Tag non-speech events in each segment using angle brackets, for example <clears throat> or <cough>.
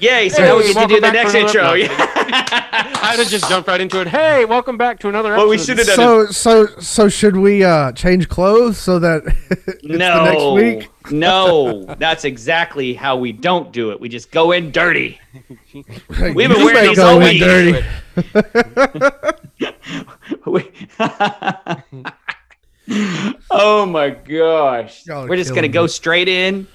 Yay! So Hey, now we get to do the next intro. Yeah. <laughs> <laughs> I'd have just jumped right into it. Hey, welcome back to another episode. What we should have done So so so should we uh change clothes so that <laughs> it's no, the next week? no, that's exactly how we don't do it. We just go in dirty. We've been you wearing may these go all in week. dirty. We- oh my gosh! Y'all are We're just gonna killing go straight in.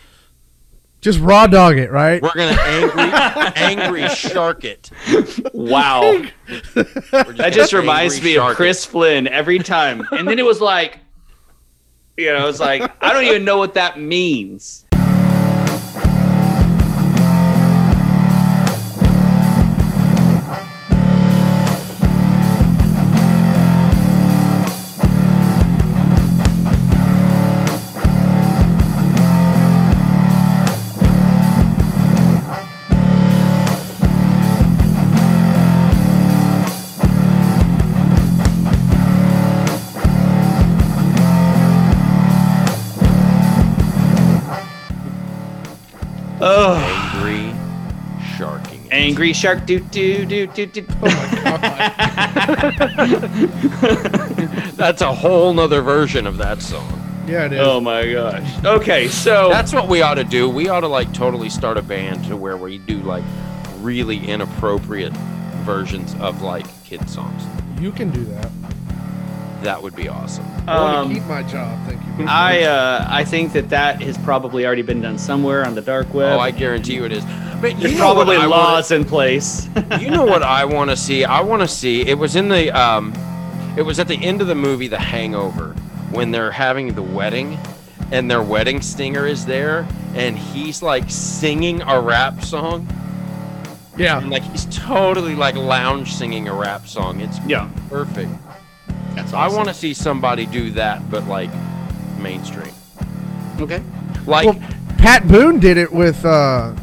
Just raw dog it, right? We're gonna angry, angry shark it. Wow, <laughs> that just reminds me of shark it. Chris Flynn every time. And then it was like, you know, it's like I don't even know what that means. Angry sharking. it. angry shark, do do do do do. <laughs> Oh <laughs> That's a whole nother version of that song. Yeah, it is. Oh my gosh. Okay, so That's what we ought to do. We ought to like totally start a band to where we do like really inappropriate versions of like kid songs. You can do that. That would be awesome. I want um, to keep my job. Thank you. very I much. uh, I think that that has probably already been done somewhere on the dark web. Oh, I guarantee you it is. But you There's probably I wanna- laws in place. <laughs> you know what I want to see? I want to see. It was in the um, it was at the end of the movie The Hangover when they're having the wedding, and their wedding stinger is there, and he's like singing a rap song, yeah. and like he's totally like lounge singing a rap song. It's yeah, perfect. That's I want to see somebody do that, but like mainstream. Okay. Like Well, Pat Boone did it with uh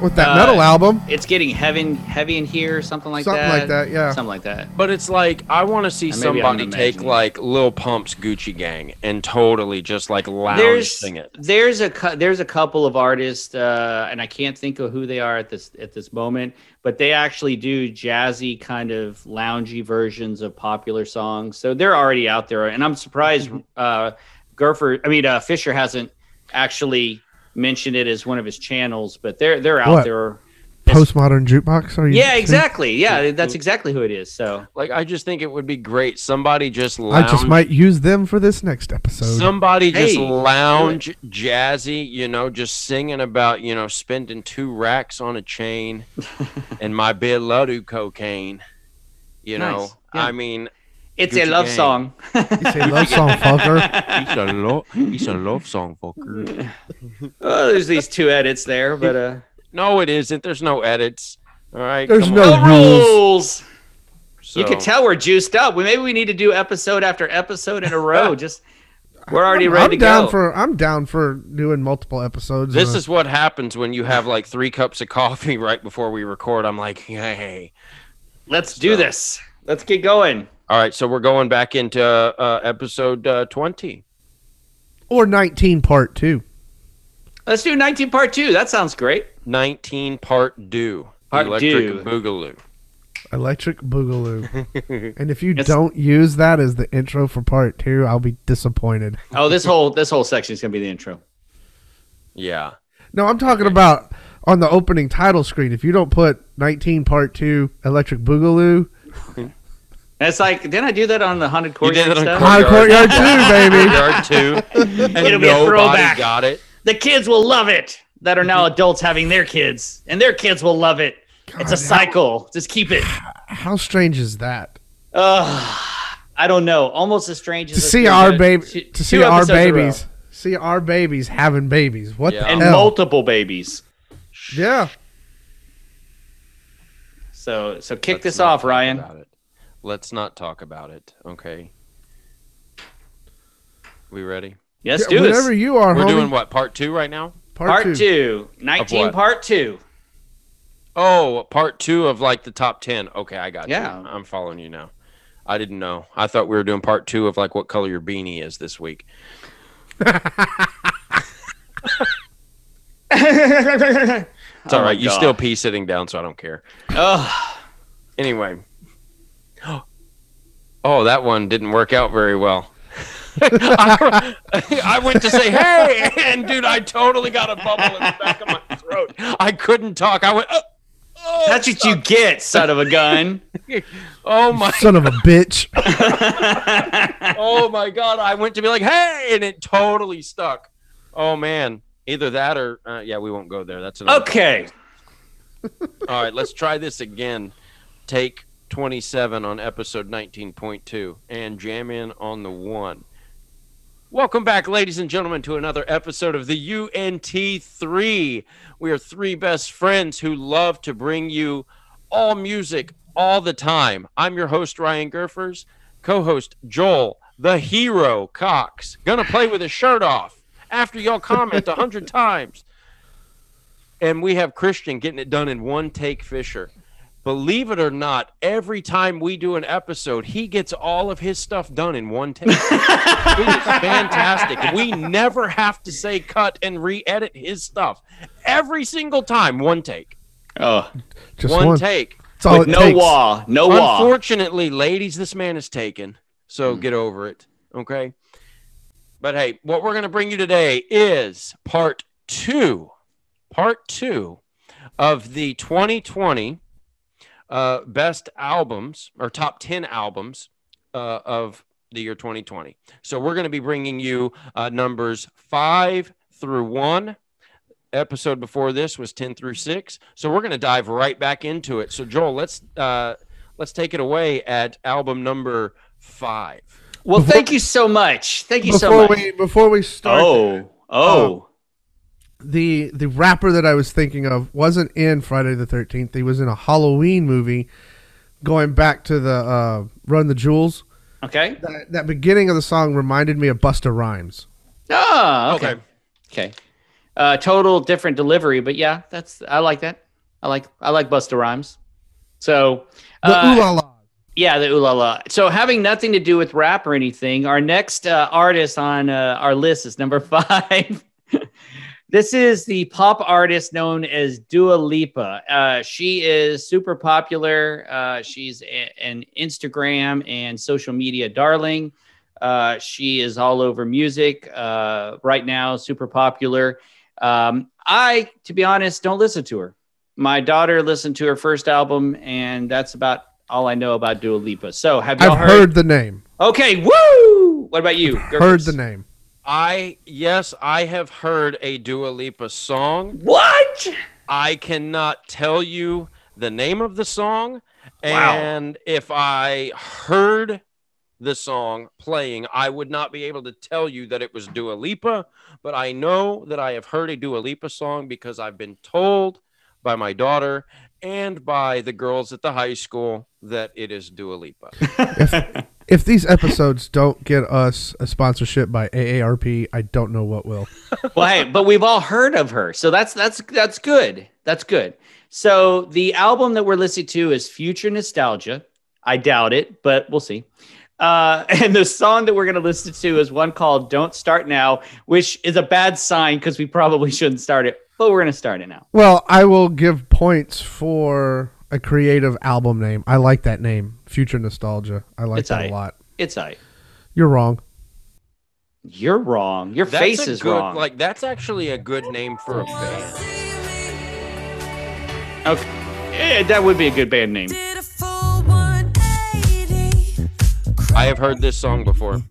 with that Uh, metal album. It's getting heavy, heavy in here, something like Something that. Something like that, yeah. Something like that. But it's like I want to see Or maybe I'm somebody take like Lil Pump's Gucci Gang and totally just like lounge There's sing it. there's a cou- there's a couple of artists, uh, and I can't think of who they are at this at this moment, but they actually do jazzy kind of loungy versions of popular songs. So they're already out there, and I'm surprised <laughs> uh, Gerfer, I mean uh, Fisher hasn't actually mentioned it as one of his channels, but they're they're out What? there. Postmodern jukebox. Are you? Yeah, saying? exactly. Yeah, that's exactly who it is. So Like I just think it would be great. Somebody just I lounge. just might use them for this next episode. Somebody just Hey, do lounge jazzy, you know, just singing about, you know, spending two racks on a chain <laughs> and my bit do cocaine. You know, yeah. I mean, it's a love Gang. song. <laughs> You a love song, fucker. it's a love, it's a love song, fucker. <laughs> oh, there's these two edits there, but uh, No, it isn't. There's no edits. All right. There's no on. rules. rules. You So- can tell we're juiced up. We maybe we need to do episode after episode in a row. <laughs> Just we're already ready I'm to down go. for I'm down for doing multiple episodes. This in a- is what happens when you have like three cups of coffee right before we record. I'm like, hey. Let's do this. Let's get going. All right, so we're going back into uh, episode uh, 20. or 19 part two. Let's do 19 part two. That sounds great. 19 part due. Part Electric due. Boogaloo. Electric Boogaloo. <laughs> and if you It's- don't use that as the intro for part two, I'll be disappointed. Oh, this whole this whole section is gonna be the intro. Yeah. No, I'm talking about on the opening title screen. If you don't put 19 part two Electric Boogaloo, And it's like, didn't I do that on the haunted You courtyard did it on stuff? Haunted Courtyard 2, <laughs> baby. Courtyard 2. And <laughs> It'll be a nobody throwback. got it. The kids will love it. That are now adults having their kids, and their kids will love it. it's a God, cycle. Just keep it. how strange is that? Ugh, I don't know. Almost as strange To as see our baby, it to see our episodes in a row. babies, see our babies having babies. What Yeah. the and hell? multiple babies. yeah. So so kick Let's this not off, talk Ryan. About it. Let's not talk about it. Okay. We ready? Let's Yeah, do Whenever this. you are, We're homie. doing what? Part two right now? part, Part two. two. 19 part two. Oh, part two of like the top 10. Okay, I got Yeah. you. I'm following you now. I didn't know. I thought we were doing part two of like what color your beanie is this week. <laughs> It's all Oh right. You still God. pee sitting down, so I don't care. Oh, Anyway. <gasps> Oh, that one didn't work out very well. I, <laughs> I went to say hey, and dude, I totally got a bubble in the back of my throat. I couldn't talk. I went. Oh, oh, that's what you get, son of a gun. <laughs> oh my Son of a bitch. <laughs> oh my god i went to be like hey and it totally stuck oh man either that or uh, yeah we won't go there that's another okay. all right let's try this again take 27 on episode 19.2 and jam in on the one welcome back ladies and gentlemen to another episode of the unt3 we are three best friends who love to bring you all music all the time i'm your host ryan Gerfers co-host Joel, the hero Cox, gonna play with his shirt off after y'all comment a hundred <laughs> times. And we have Christian getting it done in one take. Fisher, believe it or not, every time we do an episode, he gets all of his stuff done in one take. <laughs> it is fantastic. We never have to say cut and re-edit his stuff. Every single time, one take, Oh, Just one, one. take. That's all it no takes. wall, no wah. Unfortunately, ladies, this man is taken. So Hmm. get over it. Okay. But hey, what we're going to bring you today is part two, part two of the 2020 uh, best albums or top 10 albums uh, of the year 2020. So we're going to be bringing you uh, numbers five through one. Episode before this was 10 through six. So we're going to dive right back into it. So Joel, let's uh, let's take it away at album number five. Well, thank you so much. Thank you so Before much. we before we start, oh, oh, the the rapper that I was thinking of wasn't in Friday the Thirteenth. He was in a Halloween movie, going back to the uh, Run the Jewels. okay. That, that beginning of the song reminded me of Busta Rhymes. Oh, okay. Okay. Okay. Uh, total different delivery, but yeah, that's I like that. I like I like Busta Rhymes. So The uh, ooh la la. yeah, the ooh la la. So having nothing to do with rap or anything, our next uh, artist on uh, our list is number <laughs> five. This is the pop artist known as Dua Lipa. Uh, she is super popular. Uh, she's a- an Instagram and social media darling. Uh, she is all over music uh, right now, super popular. Um, I, to be honest, don't listen to her. My daughter listened to her first album, and that's about all I know about Dua Lipa. So, have y'all I've heard? heard the name. Okay, woo! What about you? Heard Gerfers? the name. I yes, I have heard a Dua Lipa song. What? I cannot tell you the name of the song, Wow. and if I heard the song playing, I would not be able to tell you that it was Dua Lipa. But I know that I have heard a Dua Lipa song because I've been told by my daughter and by the girls at the high school that it is Dua Lipa. <laughs> <laughs> If these episodes don't get us a sponsorship by AARP, I don't know what will. <laughs> well, hey, but we've all heard of her, so that's that's that's good. That's good. So the album that we're listening to is Future Nostalgia. I doubt it, but we'll see. Uh, <laughs> and the song that we're going to listen to is one called "Don't Start Now," which is a bad sign because we probably shouldn't start it, but we're going to start it now. Well, I will give points for a creative album name. I like that name, Future Nostalgia. I like It's that aight. a lot. It's I. You're wrong. You're wrong. Your That's face is good, wrong. Like that's actually a good name for a band. okay, yeah, that would be a good band name. Did a full 180. I have heard this song before.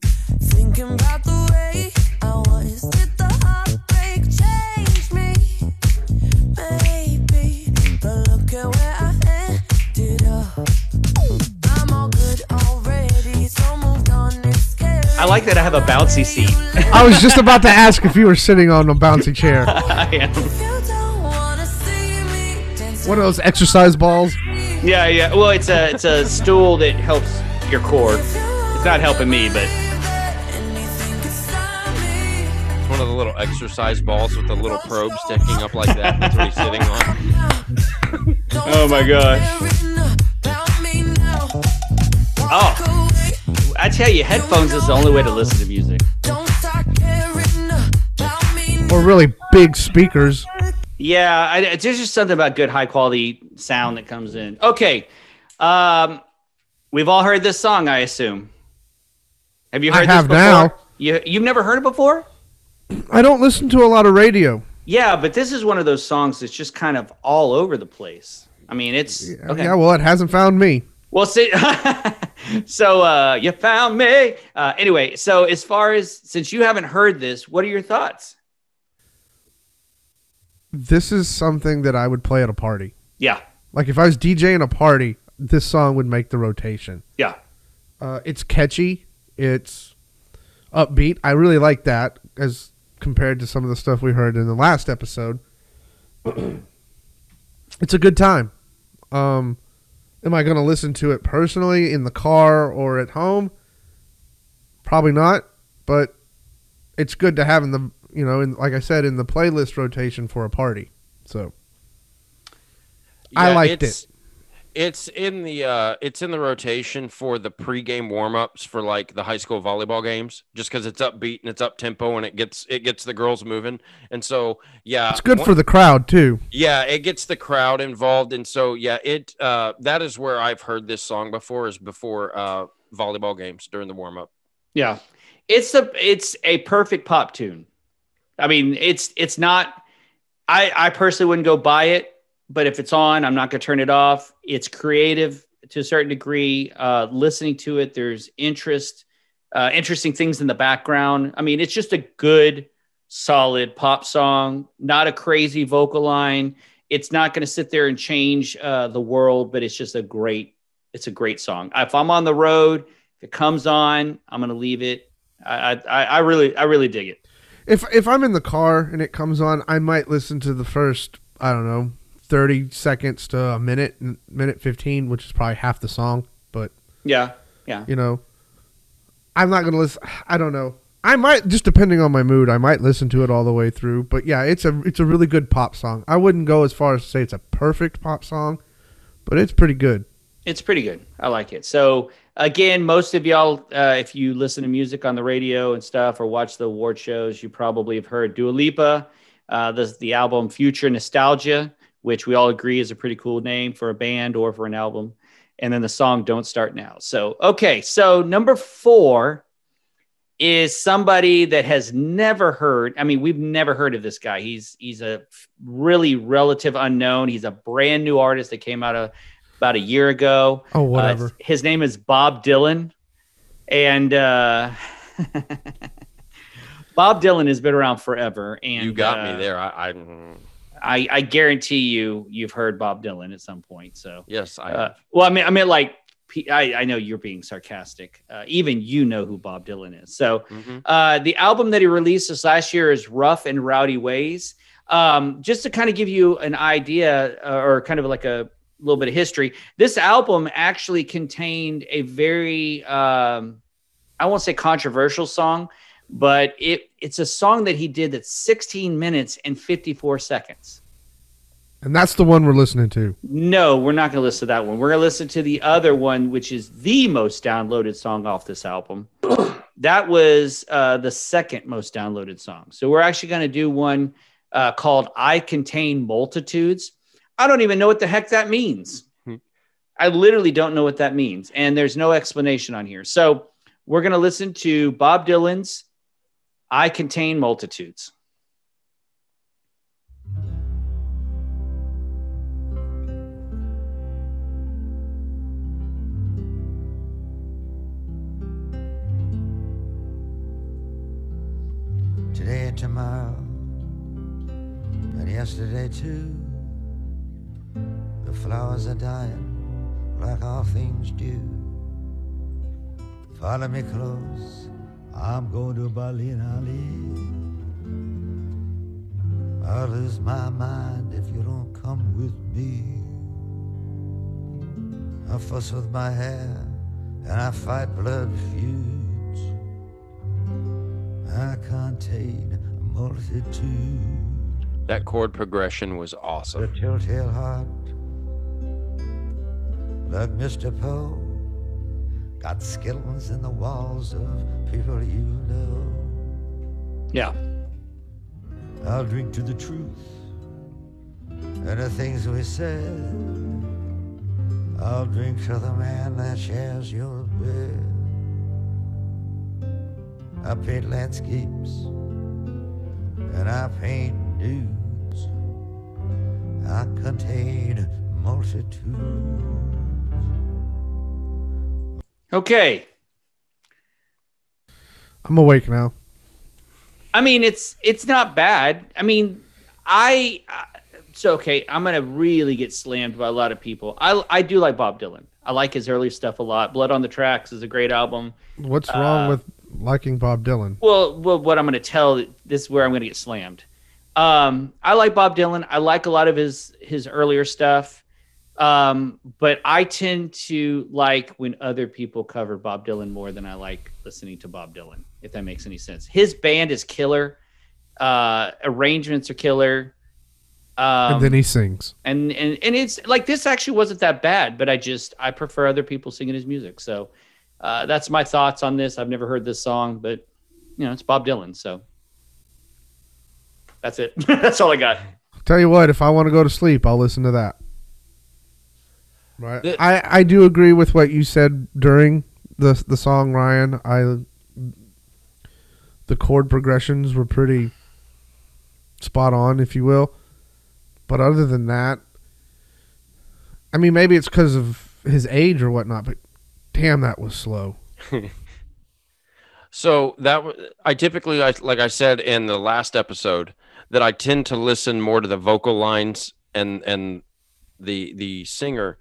Like that I have a bouncy seat. I was just about to ask if you were sitting on a bouncy chair. <laughs> I am. If you don't wanna see me dancing One of those exercise balls. Yeah, yeah. Well, it's a it's a stool that helps your core. It's not helping me, but anything could stop me. It's one of the little exercise balls with the little probe sticking up like that. That's what he's sitting on. Oh my gosh. Oh. I tell you, headphones is the only way to listen to music. Or really big speakers. Yeah, I, there's just something about good, high quality sound that comes in. Okay, um, we've all heard this song, I assume. Have you I heard have before? now. You you've never heard it before? I don't listen to a lot of radio. Yeah, but this is one of those songs that's just kind of all over the place. I mean, it's Yeah, okay. Yeah, well, it hasn't found me. Well, see, <laughs> so uh, you found me. Uh, anyway, so as far as since you haven't heard this, what are your thoughts? This is something that I would play at a party. Yeah, Like if I was DJing a party, this song would make the rotation. yeah, Uh, it's catchy. It's upbeat. I really like that as compared to some of the stuff we heard in the last episode. <clears throat> it's a good time. Um, am I going to listen to it personally in the car or at home? Probably not, but it's good to have in the you know, in like I said, in the playlist rotation for a party. So I liked it's, It's in the uh, it's in the rotation for the pregame warm-ups for like the high school volleyball games, just because it's upbeat and it's up tempo and it gets it gets the girls moving. And so yeah, it's good one- for the crowd too. yeah, it gets the crowd involved, and so yeah, it uh, that is where I've heard this song before is before uh, volleyball games during the warm-up. yeah. It's a it's a perfect pop tune. I mean, it's it's not. I I personally wouldn't go buy it, but if it's on, I'm not gonna turn it off. It's creative to a certain degree. Uh, listening to it, there's interest, uh, interesting things in the background. I mean, it's just a good, solid pop song. Not a crazy vocal line. It's not going to sit there and change uh, the world, but it's just a great. It's a great song. If I'm on the road, if it comes on, I'm going to leave it. I, I I really I really dig it. If if I'm in the car and it comes on, I might listen to the first I don't know thirty seconds to a minute, minute fifteen, which is probably half the song. But Yeah, yeah. you know, I'm not gonna listen. I don't know. I might just depending on my mood, I might listen to it all the way through. But yeah, it's a it's a really good pop song. I wouldn't go as far as to say it's a perfect pop song, but it's pretty good. It's pretty good. I like it. So again, most of y'all, uh, if you listen to music on the radio and stuff or watch the award shows, you probably have heard Dua Lipa. Uh, the the album Future Nostalgia, which we all agree is a pretty cool name for a band or for an album, and then the song Don't Start Now. So okay, so number four is somebody that has never heard. I mean, we've never heard of this guy. He's he's a really relative unknown. He's a brand new artist that came out of about a year ago. Oh, Uh, whatever. his name is Bob Dylan, and uh, <laughs> Bob Dylan has been around forever. And you got uh, me there. I, I I, I guarantee you, you've heard Bob Dylan at some point. So, yes, I uh, well, I mean, I mean, like, I, I know you're being sarcastic. Uh, even you know who Bob Dylan is. So, mhm. uh, the album that he released this last year is Rough and Rowdy Ways. Um, just to kind of give you an idea uh, or kind of like a little bit of history, this album actually contained a very, um, I won't say controversial song, but it it's a song that he did that's 16 minutes and 54 seconds. And that's the one we're listening to. No, we're not going to listen to that one. We're going to listen to the other one, which is the most downloaded song off this album. <clears throat> that was uh, the second most downloaded song. So we're actually going to do one uh, called I Contain Multitudes. I don't even know what the heck that means. Hmm. I literally don't know what that means. And there's no explanation on here. So we're going to listen to Bob Dylan's I Contain Multitudes. today and tomorrow, and yesterday too. The flowers are dying like all things do. Follow me close, I'm going to Berlin, Ali. I'll lose my mind if you don't come with me. I fuss with my hair and I fight blood feuds. I contain a multitude. that chord progression was awesome. The telltale heart, like Mr. Poe, got skeletons in the walls of people you know. Yeah. I'll drink to the truth and the things we said. I'll drink to the man that shares your bed. I paint landscapes and I paint dudes. I contain multitudes. Okay. I'm awake now. I mean, it's it's not bad. I mean, I uh, so okay. I'm gonna really get slammed by a lot of people. I I do like Bob Dylan. I like his early stuff a lot. Blood on the Tracks is a great album. What's wrong Uh, with liking Bob Dylan? Well, well, what I'm gonna tell this is where I'm gonna get slammed. Um, I like Bob Dylan. I like a lot of his his earlier stuff. Um, but I tend to like when other people cover Bob Dylan more than I like listening to Bob Dylan, if that makes any sense. His band is killer. Uh, arrangements are killer. Um, and then he sings. and, and and it's like this actually wasn't that bad, but I just I prefer other people singing his music. So uh, that's my thoughts on this. I've never heard this song, but you know it's Bob Dylan, so that's it. <laughs> that's all I got. Tell you what, if I want to go to sleep, I'll listen to that. Right. The- I, I do agree with what you said during the the song, Ryan. I the chord progressions were pretty spot on, if you will. But other than that, I mean, maybe it's because of his age or whatnot. But damn, that was slow. <laughs> So that w- I typically, like like I said in the last episode, that I tend to listen more to the vocal lines and and the the singer.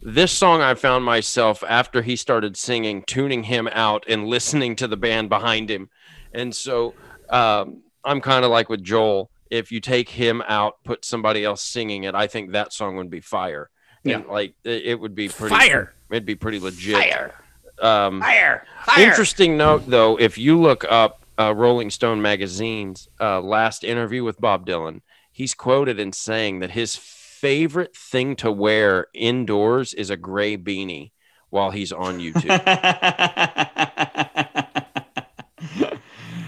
This song, I found myself after he started singing, tuning him out and listening to the band behind him, and so um, I'm kind of like with Joel. If you take him out, put somebody else singing it, I think that song would be fire. And, like it it would be pretty Fire. It'd be pretty legit. Fire, Um, fire, fire. Interesting note, though, if you look up uh, Rolling Stone magazine's uh, last interview with Bob Dylan, he's quoted in saying that his favorite thing to wear indoors is a gray beanie while he's on YouTube.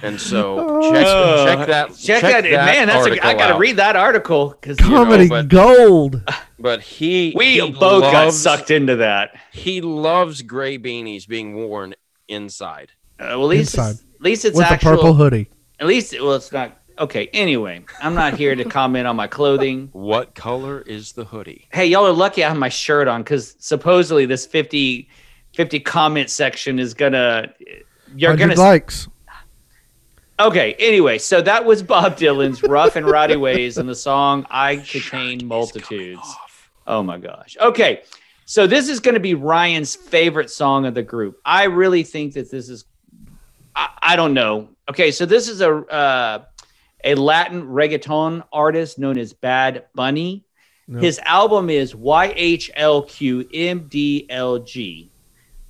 and so <laughs> check, Uh, check that. Check, that, man. That's a, I gotta read that article because Comedy but- gold. <laughs> But he we he both got sucked into that. He loves gray beanies being worn inside. Uh, well, at least Inside. it's, at least it's with actual. a purple hoodie. At least well, it's not okay. Anyway, I'm not here to comment on my clothing. <laughs> What color is the hoodie? Hey, y'all are lucky I have my shirt on because supposedly this 50, 50 comment section is gonna. You're 100 gonna likes. Okay, anyway, so that was Bob Dylan's Rough and Rowdy Ways and the song I <laughs> Contain Multitudes. Oh my gosh. Okay, so this is going to be Ryan's favorite song of the group. I really think that this is, I, I don't know. Okay, so this is a, uh, a Latin reggaeton artist known as Bad Bunny. Nope. His album is YHLQMDLG.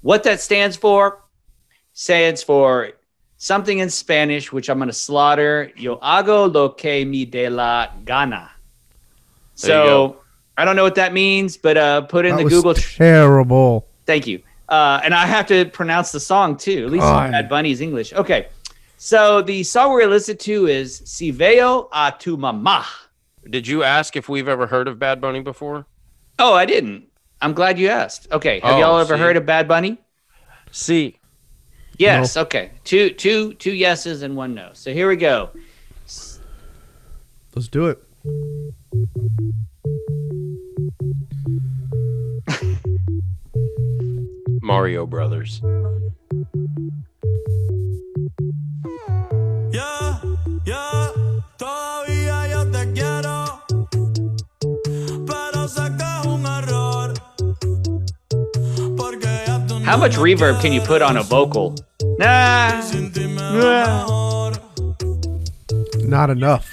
What that stands for stands for something in Spanish, which I'm going to slaughter. Yo hago lo que me de la gana. There So. I don't know what that means, but uh, put in That the Google. terrible. Thank you. Uh, and I have to pronounce the song too. At least God. Bad Bunny's English. Okay. So the song we're listening to is Si veo a tu mamá. Did you ask if we've ever heard of Bad Bunny before? Oh, I didn't. I'm glad you asked. Okay. Have Oh, y'all ever see. heard of Bad Bunny? See, Yes. Okay. Two, two, two yeses and one no. So here we go. Let's do it. Mario Brothers. How much reverb can you put on a vocal? Nah. Sin ti me va mejor. Not enough.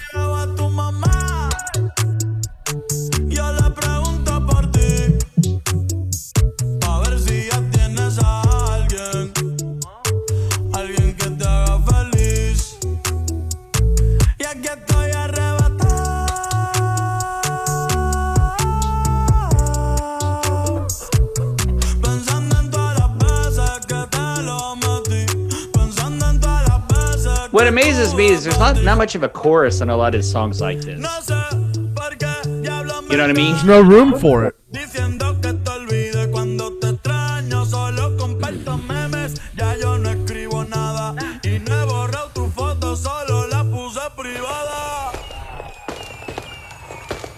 Me is there's not, not much of a chorus on a lot of songs like this. No sé por qué diablo You know what I mean? There's no room for it. Diciendo que te olvide cuando te extraño. Solo comparto memes. Ya yo no escribo nada. Y no he borrado tu foto, solo la puse privada.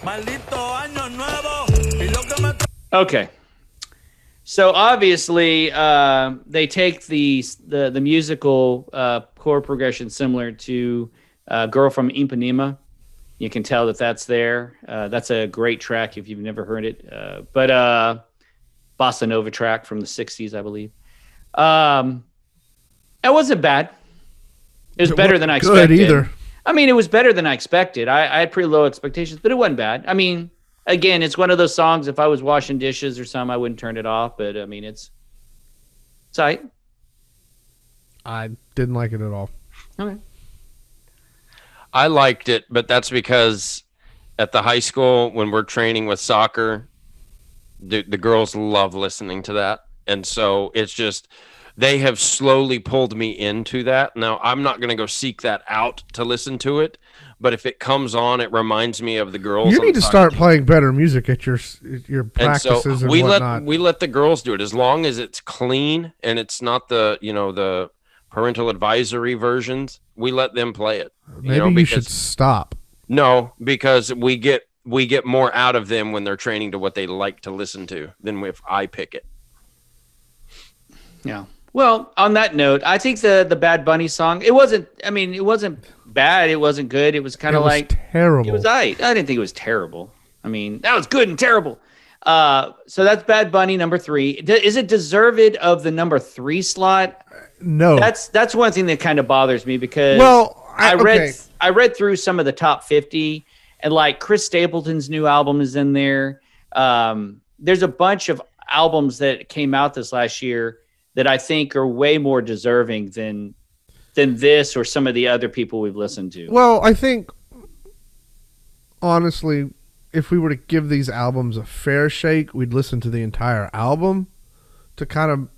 Maldito año nuevo. Y lo que me Okay. So obviously, uh, they take the the, the musical uh, chord progression similar to uh, "Girl from Ipanema." You can tell that that's there. Uh, that's a great track if you've never heard it. Uh, but uh, bossa nova track from the '60s, I believe. Um, it wasn't bad. It was It better than I expected. either. I mean, it was better than I expected. I, I had pretty low expectations, but it wasn't bad. I mean, again, it's one of those songs. If I was washing dishes or something, I wouldn't turn it off. But I mean, it's it's all right. I didn't like it at all. Okay. I liked it, but that's because at the high school when we're training with soccer, the the girls love listening to that, and so it's just they have slowly pulled me into that. Now I'm not going to go seek that out to listen to it, but if it comes on, it reminds me of the girls. You need to start soccer playing better music at your s- your and practices so and, we whatnot. let we let the girls do it as long as it's clean and it's not the you know the parental advisory versions. We let them play it. Maybe know, you should stop. No, because we get we get more out of them when they're training to what they like to listen to than if I pick it. Yeah. Well, on that note, I think the the Bad Bunny song. It wasn't. I mean, it wasn't bad. It wasn't good. It was kind of like terrible. It was I. I didn't think it was terrible. I mean, that was good and terrible. Uh, so that's Bad Bunny number three. Is it deserved of the number three slot? No. That's that's one thing that kind of bothers me because well, I, I, read okay. I read through some of the top fifty and like Chris Stapleton's new album is in there. Um, there's a bunch of albums that came out this last year that I think are way more deserving than than this or some of the other people we've listened to. Well, I think honestly, if we were to give these albums a fair shake, we'd listen to the entire album to kind of.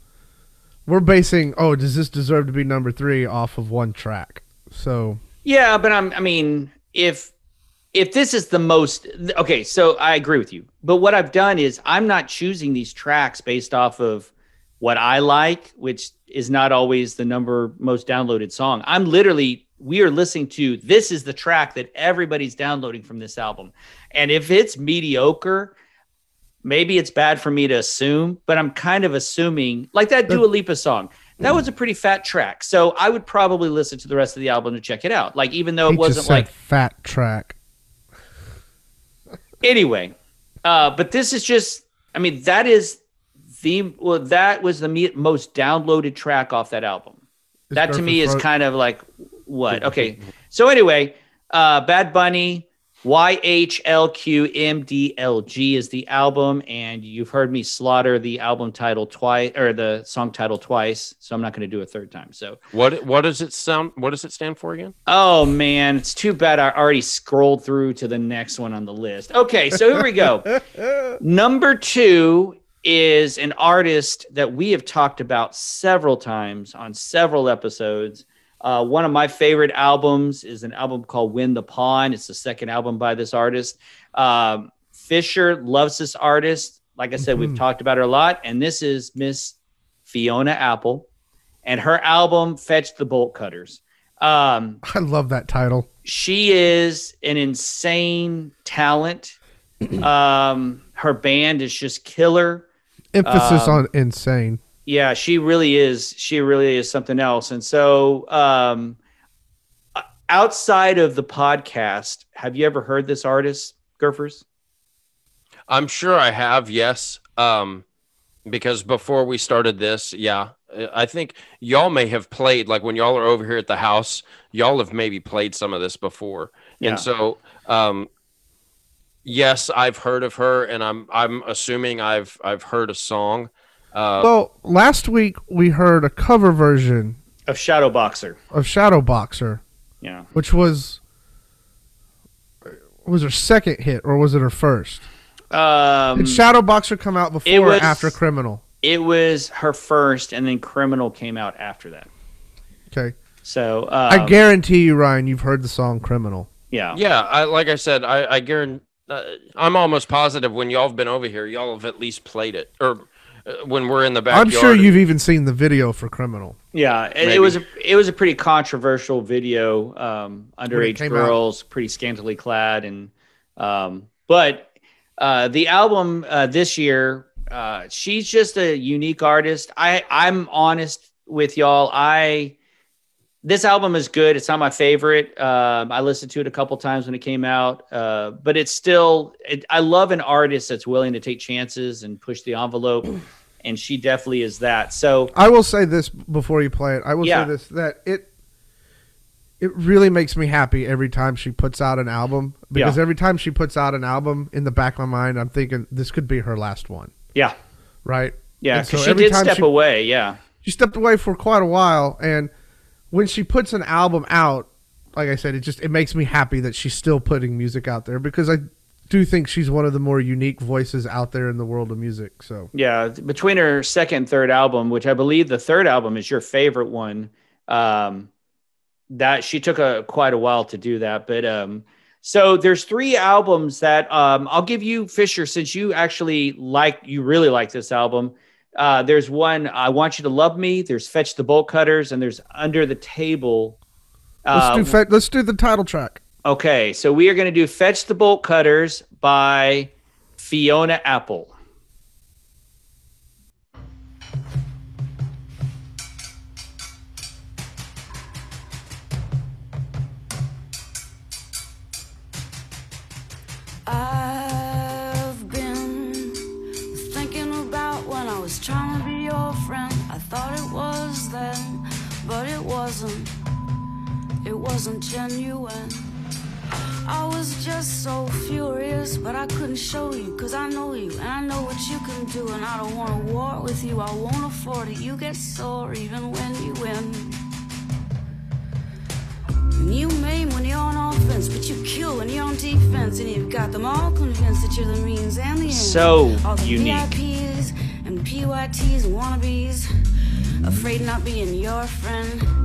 We're basing, oh, does this deserve to be number three off of one track? So Yeah, but I'm I mean, if if this is the most okay, so I agree with you. But what I've done is I'm not choosing these tracks based off of what I like, which is not always the number most downloaded song. I'm literally we are listening to this is the track that everybody's downloading from this album. And if it's mediocre, maybe it's bad for me to assume, but I'm kind of assuming like that Dua Lipa song. That was a pretty fat track. So I would probably listen to the rest of the album to check it out. Like even though he it wasn't just said like fat track. anyway uh but this is just i mean that is the well that was the most downloaded track off that album Is that to me is kind of like what okay so anyway uh bad bunny YHLQMDLG is the album, and you've heard me slaughter the album title twice or the song title twice, so I'm not going to do a third time. So, What what does it sound? What does it stand for again? oh man, it's too bad I already scrolled through to the next one on the list. Okay, so here we go. <laughs> Number two is an artist that we have talked about several times on several episodes. Uh, one of my favorite albums is an album called When the Pawn. It's the second album by this artist. Um, Fisher loves this artist. Like I said, we've Mhm. talked about her a lot. And this is Miss Fiona Apple. And her album, Fetch the Bolt Cutters. Um, I love that title. she is an insane talent. <clears throat> um, her band is just killer. Emphasis Um, on insane. Yeah, she really is. She really is something else. And so, um, outside of the podcast, have you ever heard this artist, Gurfers? I'm sure I have. Yes. Um, because before we started this, yeah, I think y'all may have played like when y'all are over here at the house. Y'all have maybe played some of this before, Yeah. and so um, yes, I've heard of her, and I'm I'm assuming I've I've heard a song. Uh, well, last week we heard a cover version Of Shadow Boxer. of Shadow Boxer, Yeah. which was was her second hit or was it her first? Um, Did Shadow Boxer come out before was- or after Criminal? it was her first, and then Criminal came out after that. Okay. So I um, guarantee you, Ryan, you've heard the song Criminal. yeah. yeah, I like I said, I I guarantee uh, I'm almost positive when y'all have been over here, y'all have at least played it, or when we're in the backyard. I'm sure you've even seen the video for Criminal. Yeah, and Maybe. it was a it was a pretty controversial video. Um, underage came out. girls, pretty scantily clad, and um, but uh, the album uh, this year, uh, she's just a unique artist. I I'm honest with y'all. I this album is good. It's not my favorite. Um, I listened to it a couple times when it came out, uh, but it's still. It, I love an artist that's willing to take chances and push the envelope, and she definitely is that. So I will say this before you play it. I will Yeah. say this that it it really makes me happy every time she puts out an album because Yeah. every time she puts out an album in the back of my mind I'm thinking this could be her last one, yeah, right? Yeah, because so she did step she- away. Yeah, She stepped away for quite a while and when she puts an album out, like I said, it just it makes me happy that she's still putting music out there because I do think she's one of the more unique voices out there in the world of music. So yeah. Between her second third album, which I believe the third album is your favorite one, um, that she took a quite a while to do that. But um, so there's three albums that um, I'll give you, Fisher, since you actually like you really like this album. Uh, there's one I want you to love me. There's fetch the bolt cutters, and there's under the table. let's Uh, do fe- let's do the title track. Okay, so we are going to do Fetch the Bolt Cutters by Fiona Apple. Wasn't genuine. I was just so furious, but I couldn't show you, cause I know you, and I know what you can do, and I don't wanna war with you, I won't afford it. You get sore even when you win. And you maim when you're on offense, but you kill when you're on defense, and you've got them all convinced that you're the means and the end. So all the unique. VIPs and PYTs and wannabes, afraid not being your friend.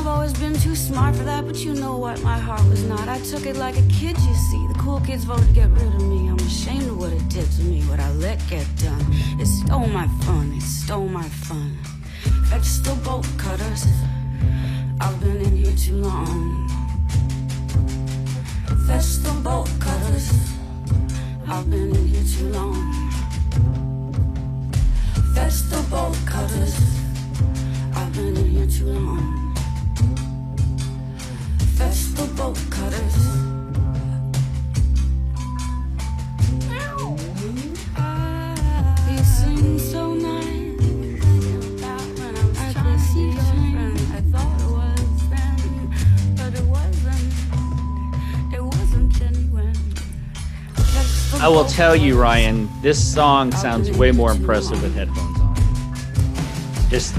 I've always been too smart for that, but you know what? My heart was not. I took it like a kid, you see. The cool kids voted to get rid of me. I'm ashamed of what it did to me, what I let get done. It stole my fun, it stole my fun. The bolt cutters. I've been in here too long. Fetch the bolt cutters. I've been in here too long. Fetch the bolt cutters. I've been in here too long. Will tell you. Ryan, this song sounds way more impressive with headphones on. Just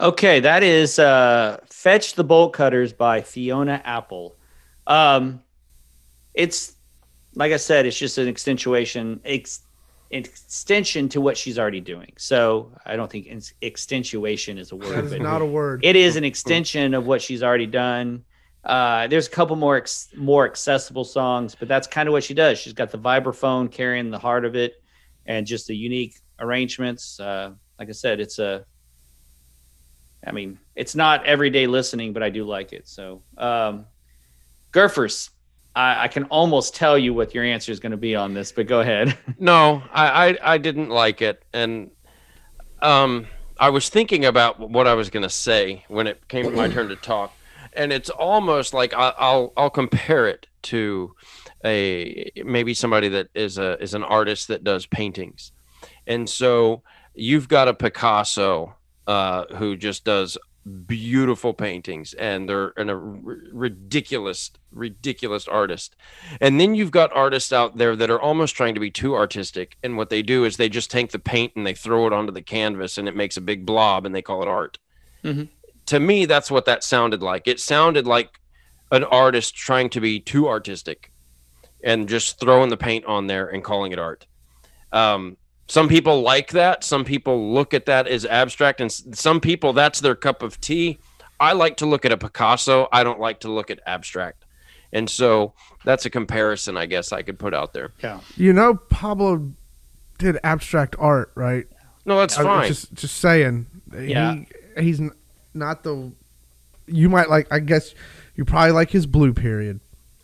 okay. That is uh, "Fetch the Bolt Cutters" by Fiona Apple. Um, it's like I said, it's just an extenuation, ex, extension to what she's already doing. So I don't think ex- is a word. That is not a word. it is an extension of what she's already done. Uh, there's a couple more ex- more accessible songs, but that's kind of what she does. She's got the vibraphone carrying the heart of it, and just the unique arrangements. Uh, like I said, it's a. I mean, it's not everyday listening, but I do like it. So, um, Gurfers, I, I can almost tell you what your answer is going to be on this, but go ahead. <laughs> No, I, I I didn't like it, and um, I was thinking about what I was gonna say when it came to my turn to talk, and it's almost like I, I'll I'll compare it to a maybe somebody that is a is an artist that does paintings, and so you've got a Picasso uh, who just does beautiful paintings, and they're and a r- ridiculous ridiculous artist. And then you've got artists out there that are almost trying to be too artistic. And what they do is they just take the paint and they throw it onto the canvas and it makes a big blob and they call it art. Mhm. To me, that's what that sounded like. It sounded like an artist trying to be too artistic and just throwing the paint on there and calling it art. Um, some people like that. Some people look at that as abstract, and some people that's their cup of tea. I like to look at a Picasso. I don't like to look at abstract, and so that's a comparison I guess I could put out there. Yeah. You know, Pablo did abstract art, right? No, that's I was fine. Just, just saying. Yeah. He, he's not the. You might like. I guess you probably like his blue period.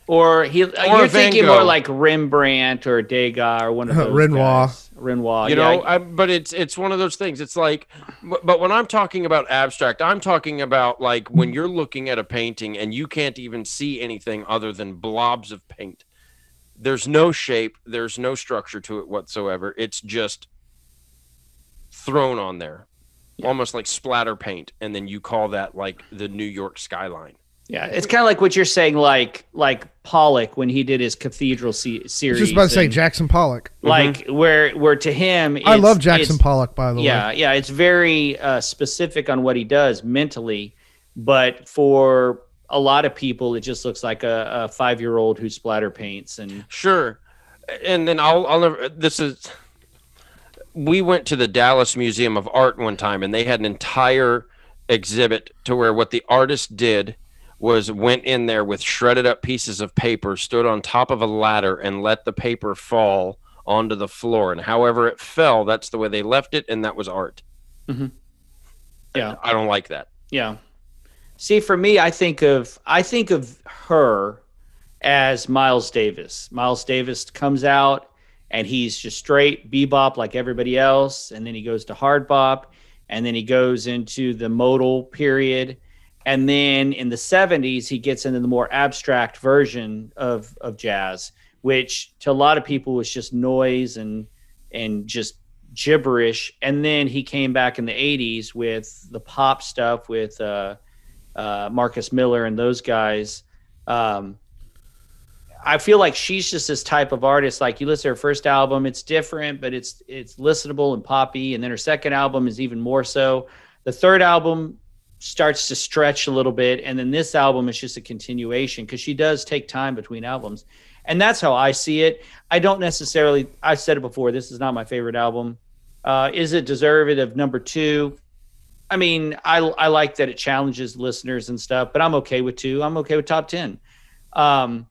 Or he, uh, Or you're Van thinking Gogh. more like Rembrandt or Degas or one of those Renoir. guys. Renoir. you yeah, know I, but it's it's one of those things it's like but, but when i'm talking about abstract i'm talking about like when you're looking at a painting and you can't even see anything other than blobs of paint there's no shape there's no structure to it whatsoever it's just thrown on there almost like splatter paint and then you call that like the new york skyline Yeah, it's kind of like what you're saying, like like Pollock when he did his Cathedral se- I series. was just about to say and, Jackson Pollock. like where where to him, I love Jackson it's- Pollock, by the Yeah, way. Yeah, yeah, it's very uh, specific on what he does mentally, but for a lot of people, it just looks like a, a five year old who splatter paints and Sure. And then I'll I'll never this is we went to the Dallas Museum of Art one time and they had an entire exhibit to where what the artist did was went in there with shredded up pieces of paper, stood on top of a ladder and let the paper fall onto the floor. And however it fell, that's the way they left it, and that was art. Mm-hmm. yeah. I don't like that. Yeah. See, for me, I think of I think of her as Miles Davis. Miles Davis comes out and he's just straight bebop like everybody else, and then he goes to hard bop, and then he goes into the modal period, and then in the '70s he gets into the more abstract version of of jazz, which to a lot of people was just noise and and just gibberish. And then he came back in the '80s with the pop stuff with. uh uh, Marcus Miller and those guys. Um, I feel like she's just this type of artist. Like you listen to her first album, it's different, but it's it's listenable and poppy. And then her second album is even more so. The third album starts to stretch a little bit, and then this album is just a continuation because she does take time between albums, and that's how I see it. I don't necessarily. I've said it before. This is not my favorite album. Uh, is it deserved of number two? I mean, I I like that it challenges listeners and stuff, but I'm okay with two. I'm okay with top ten. Um,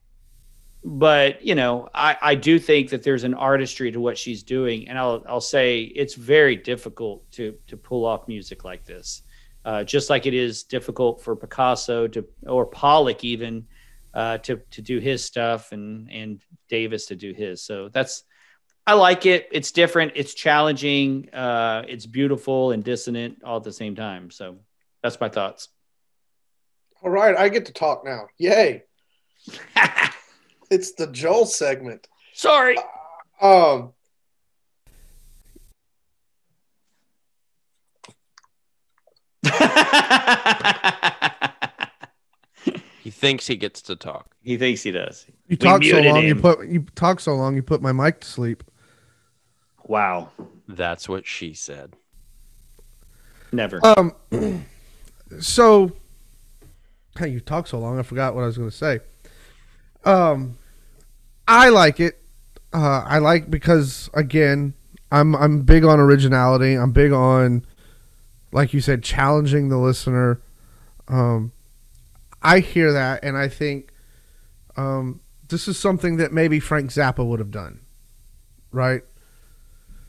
but you know, I I do think that there's an artistry to what she's doing, and I'll I'll say it's very difficult to to pull off music like this, uh, just like it is difficult for Picasso to or Pollock even uh, to to do his stuff and and Davis to do his. So that's I like it. It's different. It's challenging. Uh, it's beautiful and dissonant all at the same time. So that's my thoughts. All right, I get to talk now. Yay. <laughs> It's the Joel segment. Sorry. Um, He thinks he gets to talk. he thinks he does. You We talk so muted long. You put you talk so long. You put my mic to sleep. Wow. That's what she said. Never. Um. <clears throat> So, hey, you talk so long. I forgot what I was going to say. Um, I like it. Uh, I like because again, I'm I'm big on originality. I'm big on, like you said, challenging the listener. Um, I hear that, and I think, um, this is something that maybe Frank Zappa would have done, right?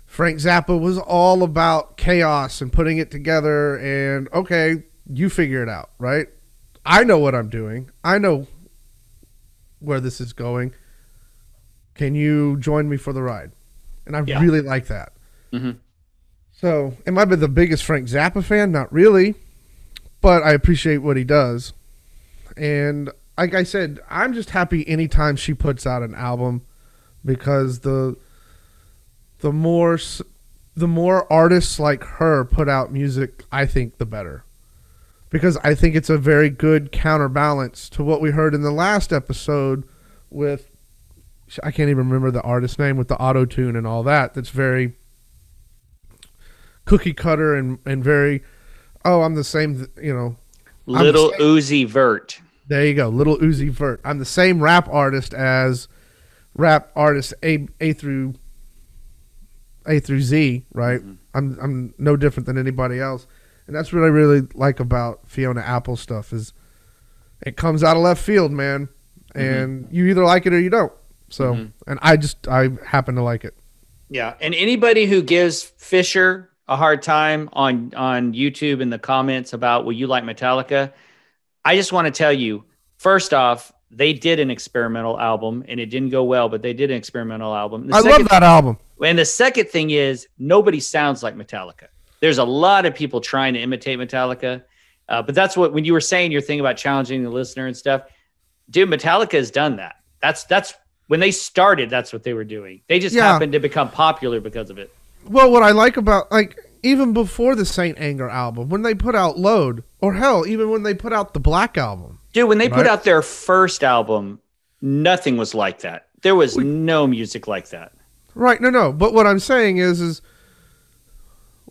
Frank Zappa was all about chaos and putting it together and okay, you figure it out, right? I know what I'm doing. I know where this is going. Can you join me for the ride? And I Yeah. really like that. Mhm. So, am I the biggest Frank Zappa fan? Not really, but I appreciate what he does. And like I said, I'm just happy anytime she puts out an album because the the more the more artists like her put out music, I think the better. Because I think it's a very good counterbalance to what we heard in the last episode with I can't even remember the artist name with the auto tune and all that. That's very cookie cutter and and very oh I'm the same you know Little Uzi Vert. There you go, little Uzi Vert. I'm the same rap artist as rap artist A A through A through Z, right? Mm-hmm. I'm I'm no different than anybody else, and that's what I really like about Fiona Apple stuff is it comes out of left field, man, mm-hmm. and you either like it or you don't. So, mm-hmm. and I just I happen to like it. Yeah, and anybody who gives Fisher a hard time on on YouTube in the comments about will you like Metallica, I just want to tell you, first off, they did an experimental album and it didn't go well, but they did an experimental album. The I second- love that album. And the second thing is nobody sounds like Metallica. There's a lot of people trying to imitate Metallica, uh, but that's what when you were saying your thing about challenging the listener and stuff, dude. Metallica has done that. That's that's when they started. That's what they were doing. They just Yeah. happened to become popular because of it. Well, what I like about like even before the Saint Anger album, when they put out Load, or hell, even when they put out the Black album, Dude, when they put out their first album, nothing was like that. There was no music like that. Right, no, no. But what I'm saying is, is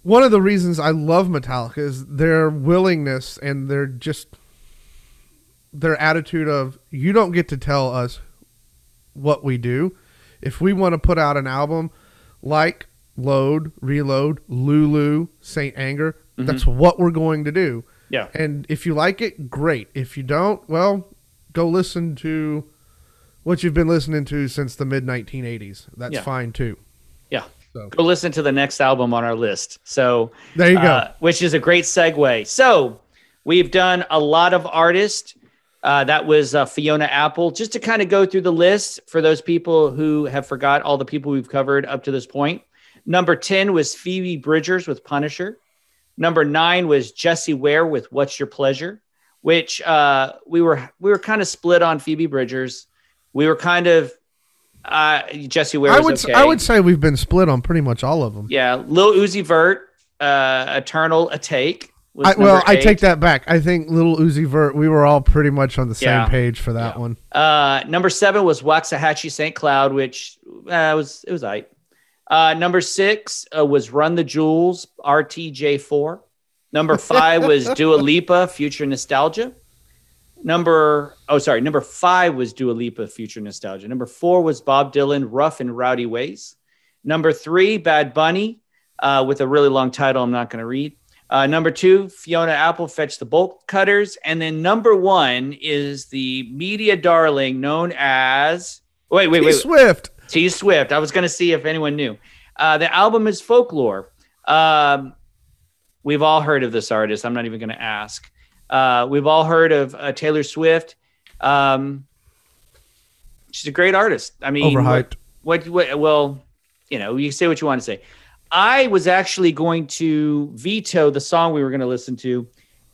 one of the reasons I love Metallica is their willingness and their just their attitude of you don't get to tell us what we do. If we want to put out an album like Load, Reload, Lulu, Saint Anger, that's what we're going to do. Yeah. And if you like it, great. If you don't, well, go listen to what you've been listening to since the mid 1980s. That's Yeah. fine too. Yeah. So- Go listen to the next album on our list. So There you go. uh, which is a great segue. So we've done a lot of artists. Uh, that was uh, Fiona Apple. Just to kind of go through the list for those people who have forgot all the people we've covered up to this point. Number 10 was Phoebe Bridgers with Punisher. Number nine was Jessie Ware with What's Your Pleasure, which uh, we were we were kind of split on Phoebe Bridgers. We were kind of uh, Jessie Ware. I was would okay. I would say we've been split on pretty much all of them. Yeah, Lil Uzi Vert, uh, Eternal, a take. I, well, number I take that back. I think Little Uzi Vert, we were all pretty much on the same Yeah. page for that one. Uh, number seven was Waxahatchee St. Cloud, which uh, was it was aight. Uh, number six uh, was Run the Jewels RTJ4. Number five was <laughs> Dua Lipa Future Nostalgia. Number oh sorry, number five was Dua Lipa Future Nostalgia. Number four was Bob Dylan Rough and Rowdy Ways. Number three, Bad Bunny uh, with a really long title. I'm not going to read. Uh, number two, Fiona Apple Fetch the Bolt Cutters. And then number one is the media darling known as. Wait, wait, T wait. Swift. T Swift. I was going to see if anyone knew. Uh, the album is Folklore. Um, we've all heard of this artist. I'm not even going to ask. Uh, we've all heard of uh, Taylor Swift. Um, she's a great artist. I mean, Overhyped. What, what? Well, you know, you say what you want to say. I was actually going to veto the song we were going to listen to,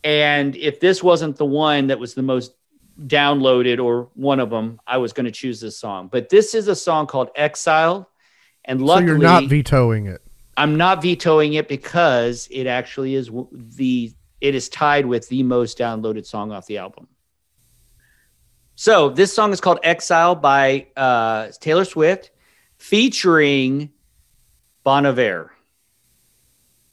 and if this wasn't the one that was the most downloaded or one of them, I was going to choose this song. But this is a song called Exile, and So luckily, you're not vetoing it. I'm not vetoing it because it actually is the it is tied with the most downloaded song off the album. So this song is called Exile by uh, Taylor Swift, featuring Bon Iver.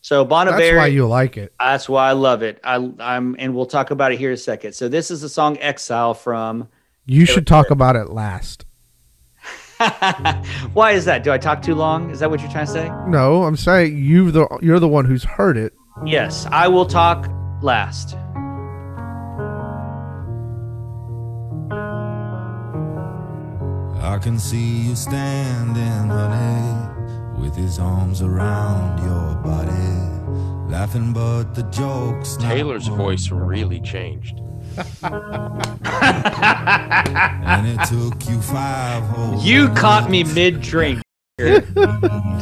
So Bon That's why you like it. that's why I love it. I, I'm, and we'll talk about it here in a second. So this is the song Exile from. You should talk about it last. <laughs> why is that? Do I talk too long? Is that what you're trying to say? No, I'm saying you the you're the one who's heard it. Yes, I will talk last. I can see you standing, honey, with his arms around your body, laughing, but the joke's Taylor's voice really changed. <laughs> And it took you five whole You caught me mid drink. <laughs> Dude,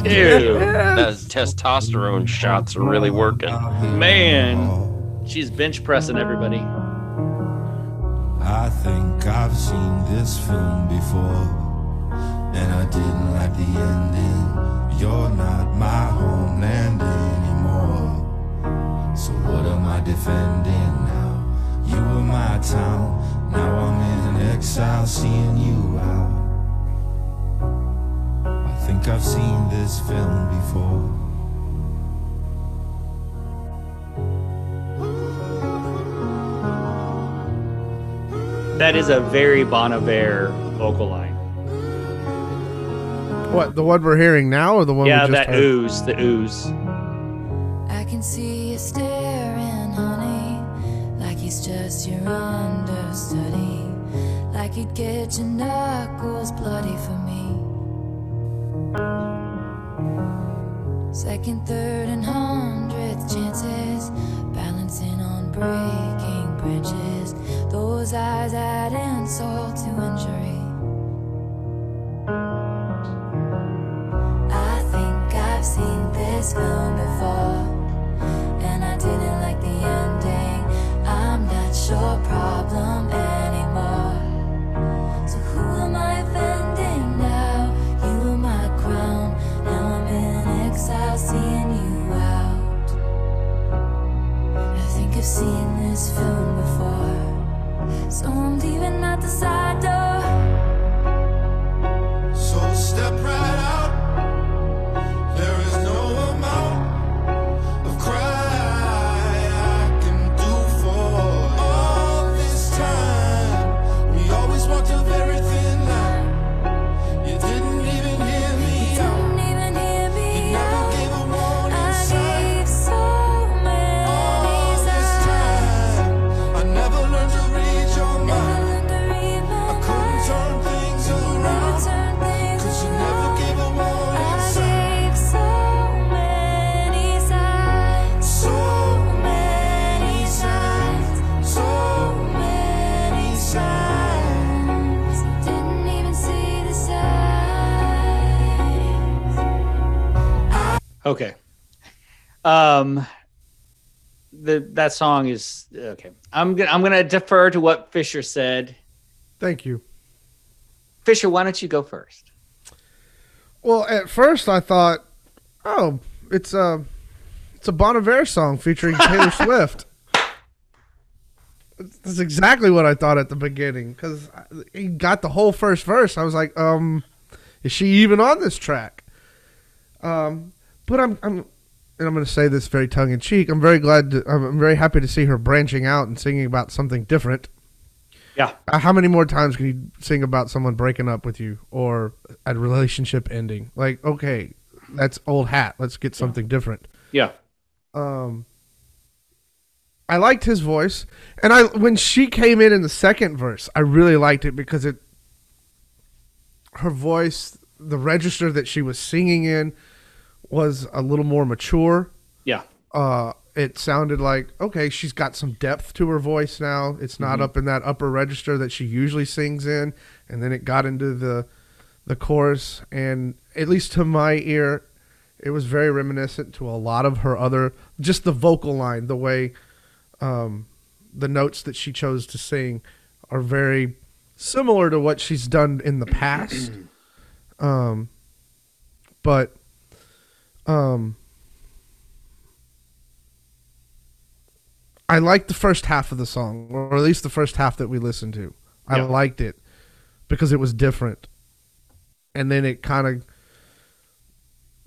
Those testosterone shots are really working. man, she's bench pressing everybody. I think I've seen this film before, and I didn't like the ending. You're not my homeland anymore. So what am I defending now? You were my town, now I'm in exile, seeing you out. I think I've seen this film before. that is a very Bon vocal line. What the one we're hearing now, or the one yeah, we just that heard? ooze, the ooze. I can see you staring, honey, like he's just your understudy, like he'd get your knuckles bloody for me. Second, third, and hundredth chances, balancing on breaking branches. Those eyes add insult to injury. I've seen this film before, and I didn't like the ending. I'm not your problem anymore. So who am I offending now? You were my crown. Now I'm in exile, seeing you out. I think I've seen this film before, so I'm leaving out the side door. Okay. Um the that song is okay. I'm gonna I'm gonna defer to what Fisher said. Thank you. Fisher, why don't you go first? Well, at first I thought, oh, it's a it's a Bon Iver song featuring Taylor <laughs> Swift. That's exactly what I thought at the beginning because he got the whole first verse. I was like, um, is she even on this track? Um, but I'm I'm and I'm going to say this very tongue in cheek. I'm very glad. To, I'm very happy to see her branching out and singing about something different. Yeah. Uh, How many more times can you sing about someone breaking up with you or a relationship ending? Like, okay, that's old hat. Let's get something different. Yeah. Um, I liked his voice, and I when she came in in the second verse, I really liked it because it, her voice, the register that she was singing in, was a little more mature Yeah. uh, it sounded like okay, she's got some depth to her voice now. It's not up in that upper register that she usually sings in, and then it got into the the chorus, and at least to my ear, it was very reminiscent to a lot of her other just the vocal line, the way um, the notes that she chose to sing are very similar to what she's done in the past. <clears throat> um, but um. I liked the first half of the song, or at least the first half that we listened to. I Yeah. liked it because it was different. And then it kind of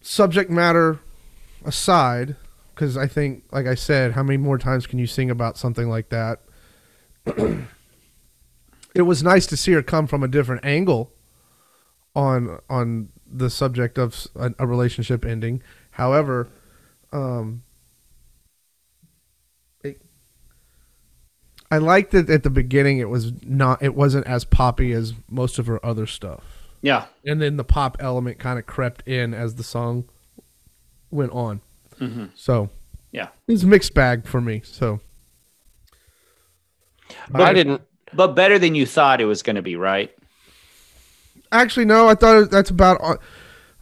subject matter aside, because I think, like I said, how many more times can you sing about something like that? <clears throat> it was nice to see her come from a different angle on on the subject of a relationship ending. However, um, it, I liked that at the beginning. It was not. It wasn't as poppy as most of her other stuff, Yeah. and then the pop element kind of crept in as the song went on. So Yeah. it's a mixed bag for me. So I didn't. But better than you thought it was going to be, right? Actually, no, I thought that's about on,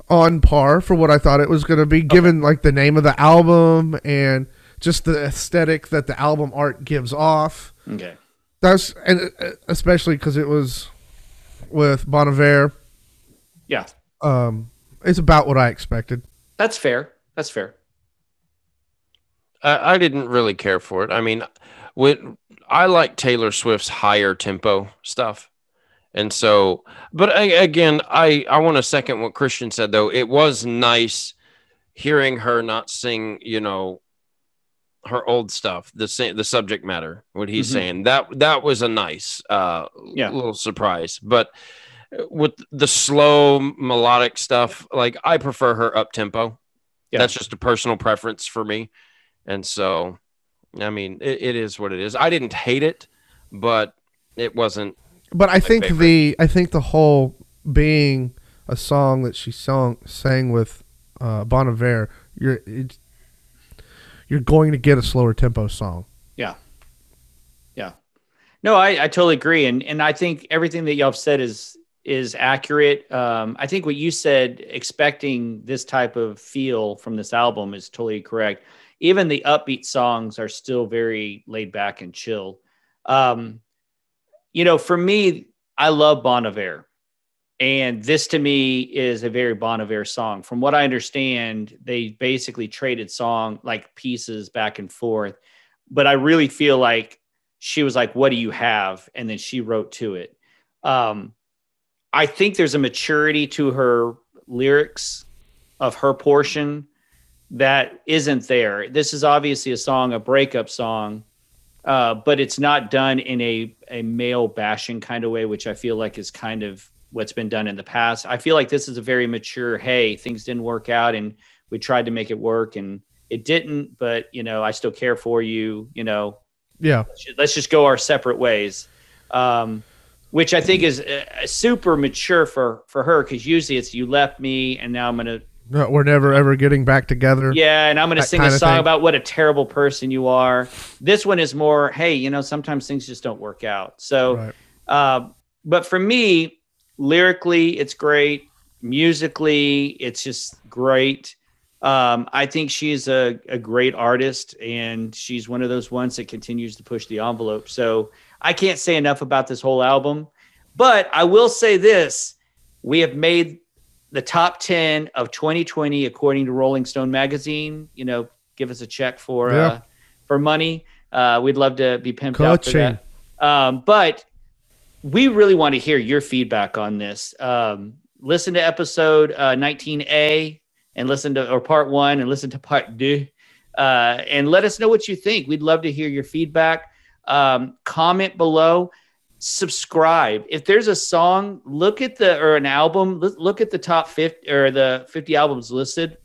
on par for what I thought it was going to be, given like the name of the album and just the aesthetic that the album art gives off. Okay. That's and uh, especially because it was with Bon Iver. Yeah. Um, it's about what I expected. That's fair. That's fair. I, I didn't really care for it. I mean, when I like Taylor Swift's higher tempo stuff, and so, but I, again, I I want to second what Christian said though. It was nice hearing her not sing, you know, her old stuff, the same the subject matter, what he's Mhm. saying. That that was a nice uh Yeah. little surprise. But with the slow melodic stuff, like I prefer her up tempo. Yeah. That's just a personal preference for me. And so I mean it, it is what it is. I didn't hate it, but it wasn't But I think favorite. the I think the whole being a song that she sung sang with uh, Bon Iver, you're it's, you're going to get a slower tempo song. Yeah. Yeah. No, I, I totally agree. And and I think everything that y'all have said is is accurate. Um, I think what you said, expecting this type of feel from this album is totally correct. Even the upbeat songs are still very laid back and chill. Um, you know, for me, I love Bon. And this to me is a very Bon song. From what I understand, they basically traded song like pieces back and forth but I really feel like she was like, "What do you have?" and then she wrote to it. Um, I think there's a maturity to her lyrics of her portion that isn't there. This is obviously a song, a breakup song, uh, but it's not done in a a male bashing kind of way, which I feel like is kind of what's been done in the past. I feel like this is a very mature. Hey, things didn't work out, and we tried to make it work, and it didn't. But you know, I still care for you. You know, Yeah, let's just go our separate ways um, which i think is uh, super mature for for her because usually it's you left me and now i'm gonna No, we're never ever getting back together. yeah and i'm gonna sing a song thing. about what a terrible person you are this one is more hey you know sometimes things just don't work out so Right. uh, but for me lyrically it's great musically it's just great um, I think she's a, a great artist, and she's one of those ones that continues to push the envelope. So I can't say enough about this whole album, but I will say this: we have made the top ten of 2020 according to Rolling Stone magazine. You know, give us a check for Yeah. uh, for money. Uh, we'd love to be pimped out for that. Um, but we really want to hear your feedback on this. Um, listen to episode uh, 19A and listen to or part one and listen to part two, uh, and let us know what you think. We'd love to hear your feedback. Um, comment below. Subscribe. If there's a song, look at the or an album. Look, at the top 50 or the 50 albums listed.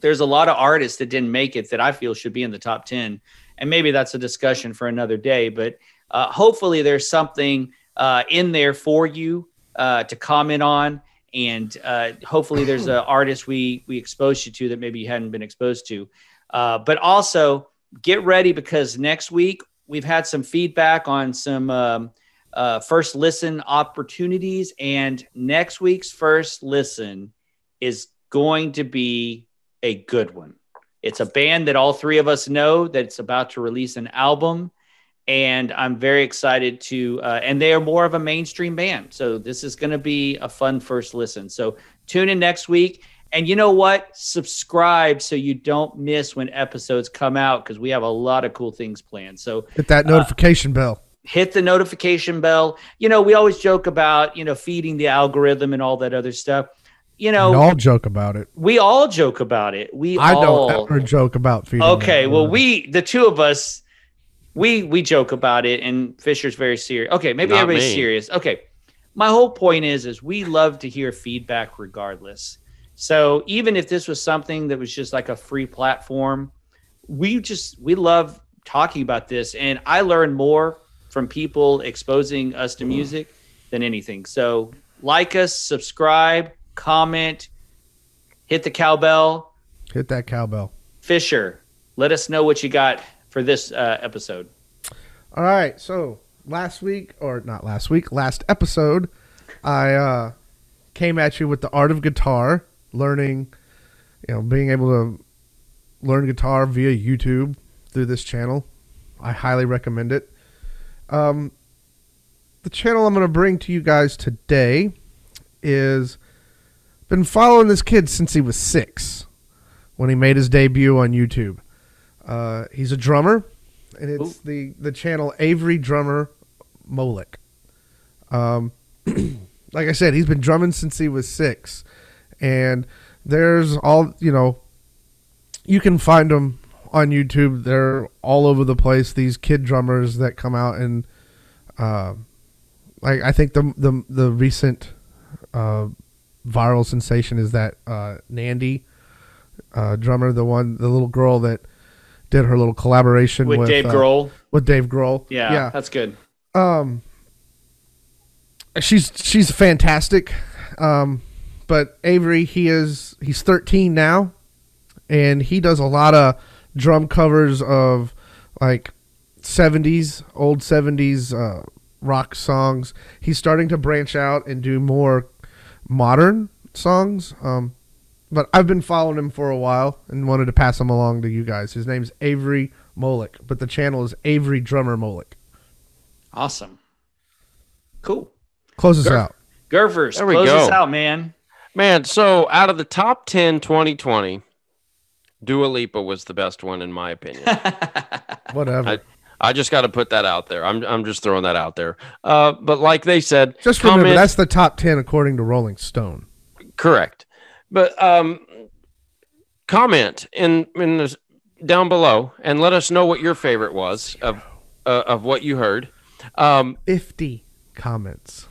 There's a lot of artists that didn't make it that I feel should be in the top 10, and maybe that's a discussion for another day. But uh, hopefully, there's something uh, in there for you uh, to comment on, and uh, hopefully, there's an <clears throat> artist we we exposed you to that maybe you hadn't been exposed to. Uh, but also, get ready because next week we've had some feedback on some um, uh, first listen opportunities, and next week's first listen is going to be a good one. It's a band that all three of us know that's about to release an album and I'm very excited to. Uh, and they are more of a mainstream band, so this is going to be a fun first listen. So tune in next week, and you know what? Subscribe so you don't miss when episodes come out because we have a lot of cool things planned. So Hit that notification bell. Hit the notification bell. You know, we always joke about you know feeding the algorithm and all that other stuff. You know, We all joke about it. we all joke about it. We I all don't ever joke about feeding. Okay, well, we the two of us, we we joke about it, and Fisher's very serious. Okay, maybe Not everybody's me. serious. Okay, my whole point is, is we love to hear feedback regardless. So even if this was something that was just like a free platform, we just we love talking about this, and I learn more from people exposing us to music than anything. So like us, subscribe, comment, hit the cowbell. hit that cowbell. Fisher, let us know what you got for this uh, episode. All right, so last week or not last week, last episode, I uh, came at you with the art of guitar, learning, you know, being able to learn guitar via YouTube through this channel. I highly recommend it. Um, the channel I'm going to bring to you guys today is been following this kid since he was six when he made his debut on YouTube. Uh, he's a drummer, and it's the the channel Avery Drummer Molek. Um, <clears throat> like I said, he's been drumming since he was six, and there's all you know. You can find him on YouTube. They're all over the place. These kid drummers that come out and, uh, like I think the the the recent uh, viral sensation is that uh, Nandi uh, drummer, the one, the little girl that did her little collaboration With, with, Dave uh, Grohl. With Dave Grohl. Yeah, yeah. that's good. Um, she's she's fantastic. Um, but Avery, he is he's 13 now, and he does a lot of drum covers of like 70s, old 70s uh, rock songs. He's starting to branch out and do more modern songs. Um, but I've been following him for a while and wanted to pass him along to you guys. His name's Avery Molek, but the channel is Avery Drummer Molek. Awesome. Cool. Close us Garf- out. Gurfers, There we close us go. out, man. Man, so out of the top 10 2020, Dua Lipa was the best one in my opinion. <laughs> Whatever. I, I just got to put that out there. I'm I'm just throwing that out there. Uh, but like they said, Just remember that's the top ten according to Rolling Stone. correct. But um, comment in in the, down below and let us know what your favorite was of uh, of what you heard. Um, Fifty comments.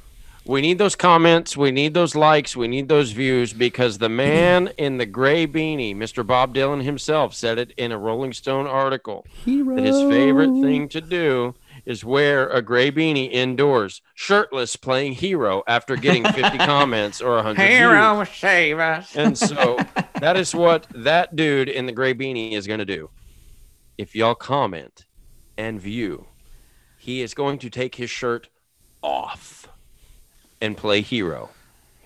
We need those comments. We need those likes. We need those views because the man <clears throat> in the gray beanie, Mr. Bob Dylan himself, said it in a Rolling Stone article. Hero. that his favorite thing to do is wear a gray beanie indoors, shirtless, playing hero after getting 50 <laughs> comments or 100 views. save us. And so <laughs> that is what that dude in the gray beanie is going to do. If y'all comment and view, he is going to take his shirt off and play hero.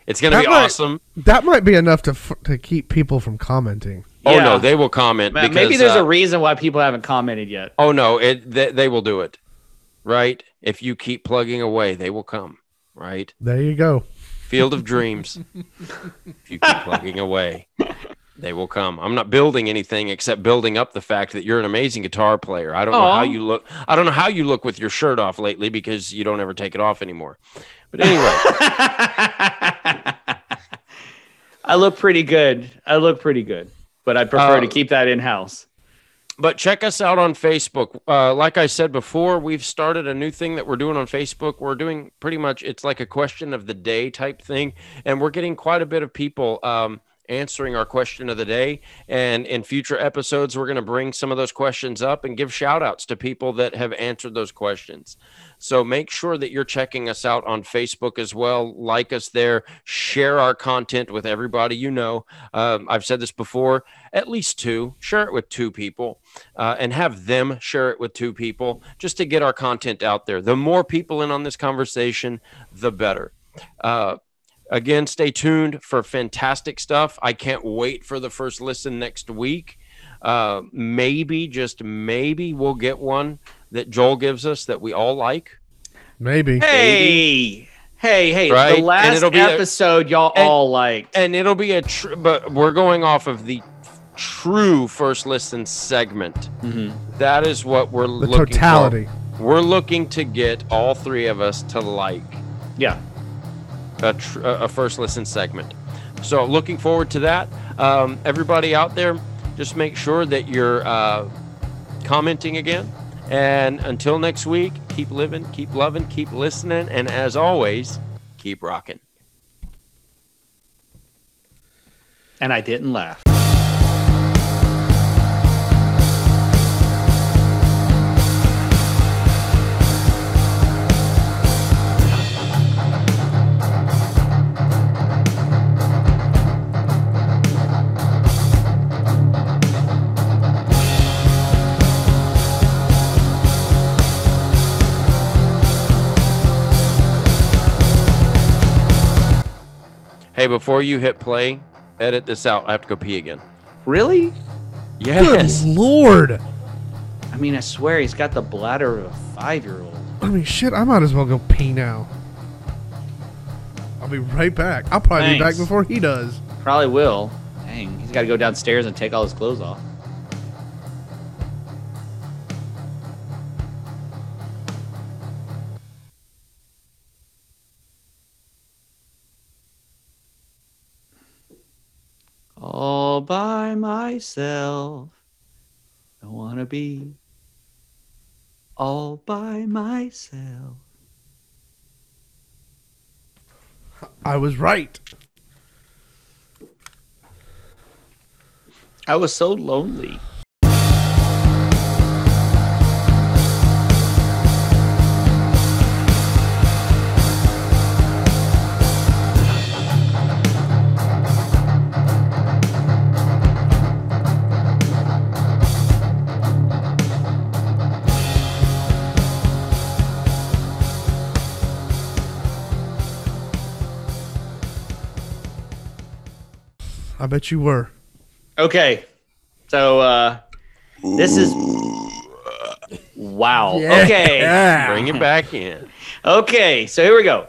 It's going to That be might- awesome. That might be enough to f- to keep people from commenting. Oh Yeah. no, they will comment Ma- because Maybe there's uh, a reason why people haven't commented yet. Oh no, it they, they will do it. Right? If you keep plugging away, they will come. Right? There you go. Field of dreams. if you keep plugging away, <laughs> they will come. I'm not building anything except building up the fact that you're an amazing guitar player. I don't know how you look. I don't know how you look with your shirt off lately because you don't ever take it off anymore. But anyway, <laughs> I look pretty good. I look pretty good, but I prefer Uh, to keep that in house. but check us out on Facebook. Uh, like I said before, we've started a new thing that we're doing on Facebook. We're doing pretty much it's like a question of the day type thing, and we're getting quite a bit of people um, answering our question of the day. And in future episodes, we're going to bring some of those questions up and give shout outs to people that have answered those questions. So make sure that you're checking us out on Facebook as well. Like us there, share our content with everybody you know. Um, I've said this before at least two, share it with two people, uh, and have them share it with two people just to get our content out there. The more people in on this conversation, the better. Uh, again, stay tuned for fantastic stuff. I can't wait for the first listen next week. Uh, maybe, just maybe, we'll get one that Joel gives us that we all like. Maybe. Hey, hey, hey! Right? The last it'll be a- episode y'all and- all liked. and it'll be a tr- but we're going off of the true first listen segment That is what we're The looking totality. for. we're looking to get all three of us to like yeah, a, tr- a first listen segment. So looking forward to that. Um, everybody out there just make sure that you're uh, commenting again. And until next week keep living keep loving keep listening and as always keep rocking. And I didn't laugh. Hey before you hit play edit this out i have to go pee again Really? yes Good lord. I mean, I swear he's got the bladder of a five-year-old. I mean, shit. I might as well go pee now. I'll be right back. I'll probably be back before he does. Probably will. Dang, he's got to go downstairs and take all his clothes off. All by myself. I want to be all by myself. I was right. I was so lonely. I bet you were. Okay. So uh this is Wow. Yeah. Okay. <laughs> Bring it back in. Okay, so here we go.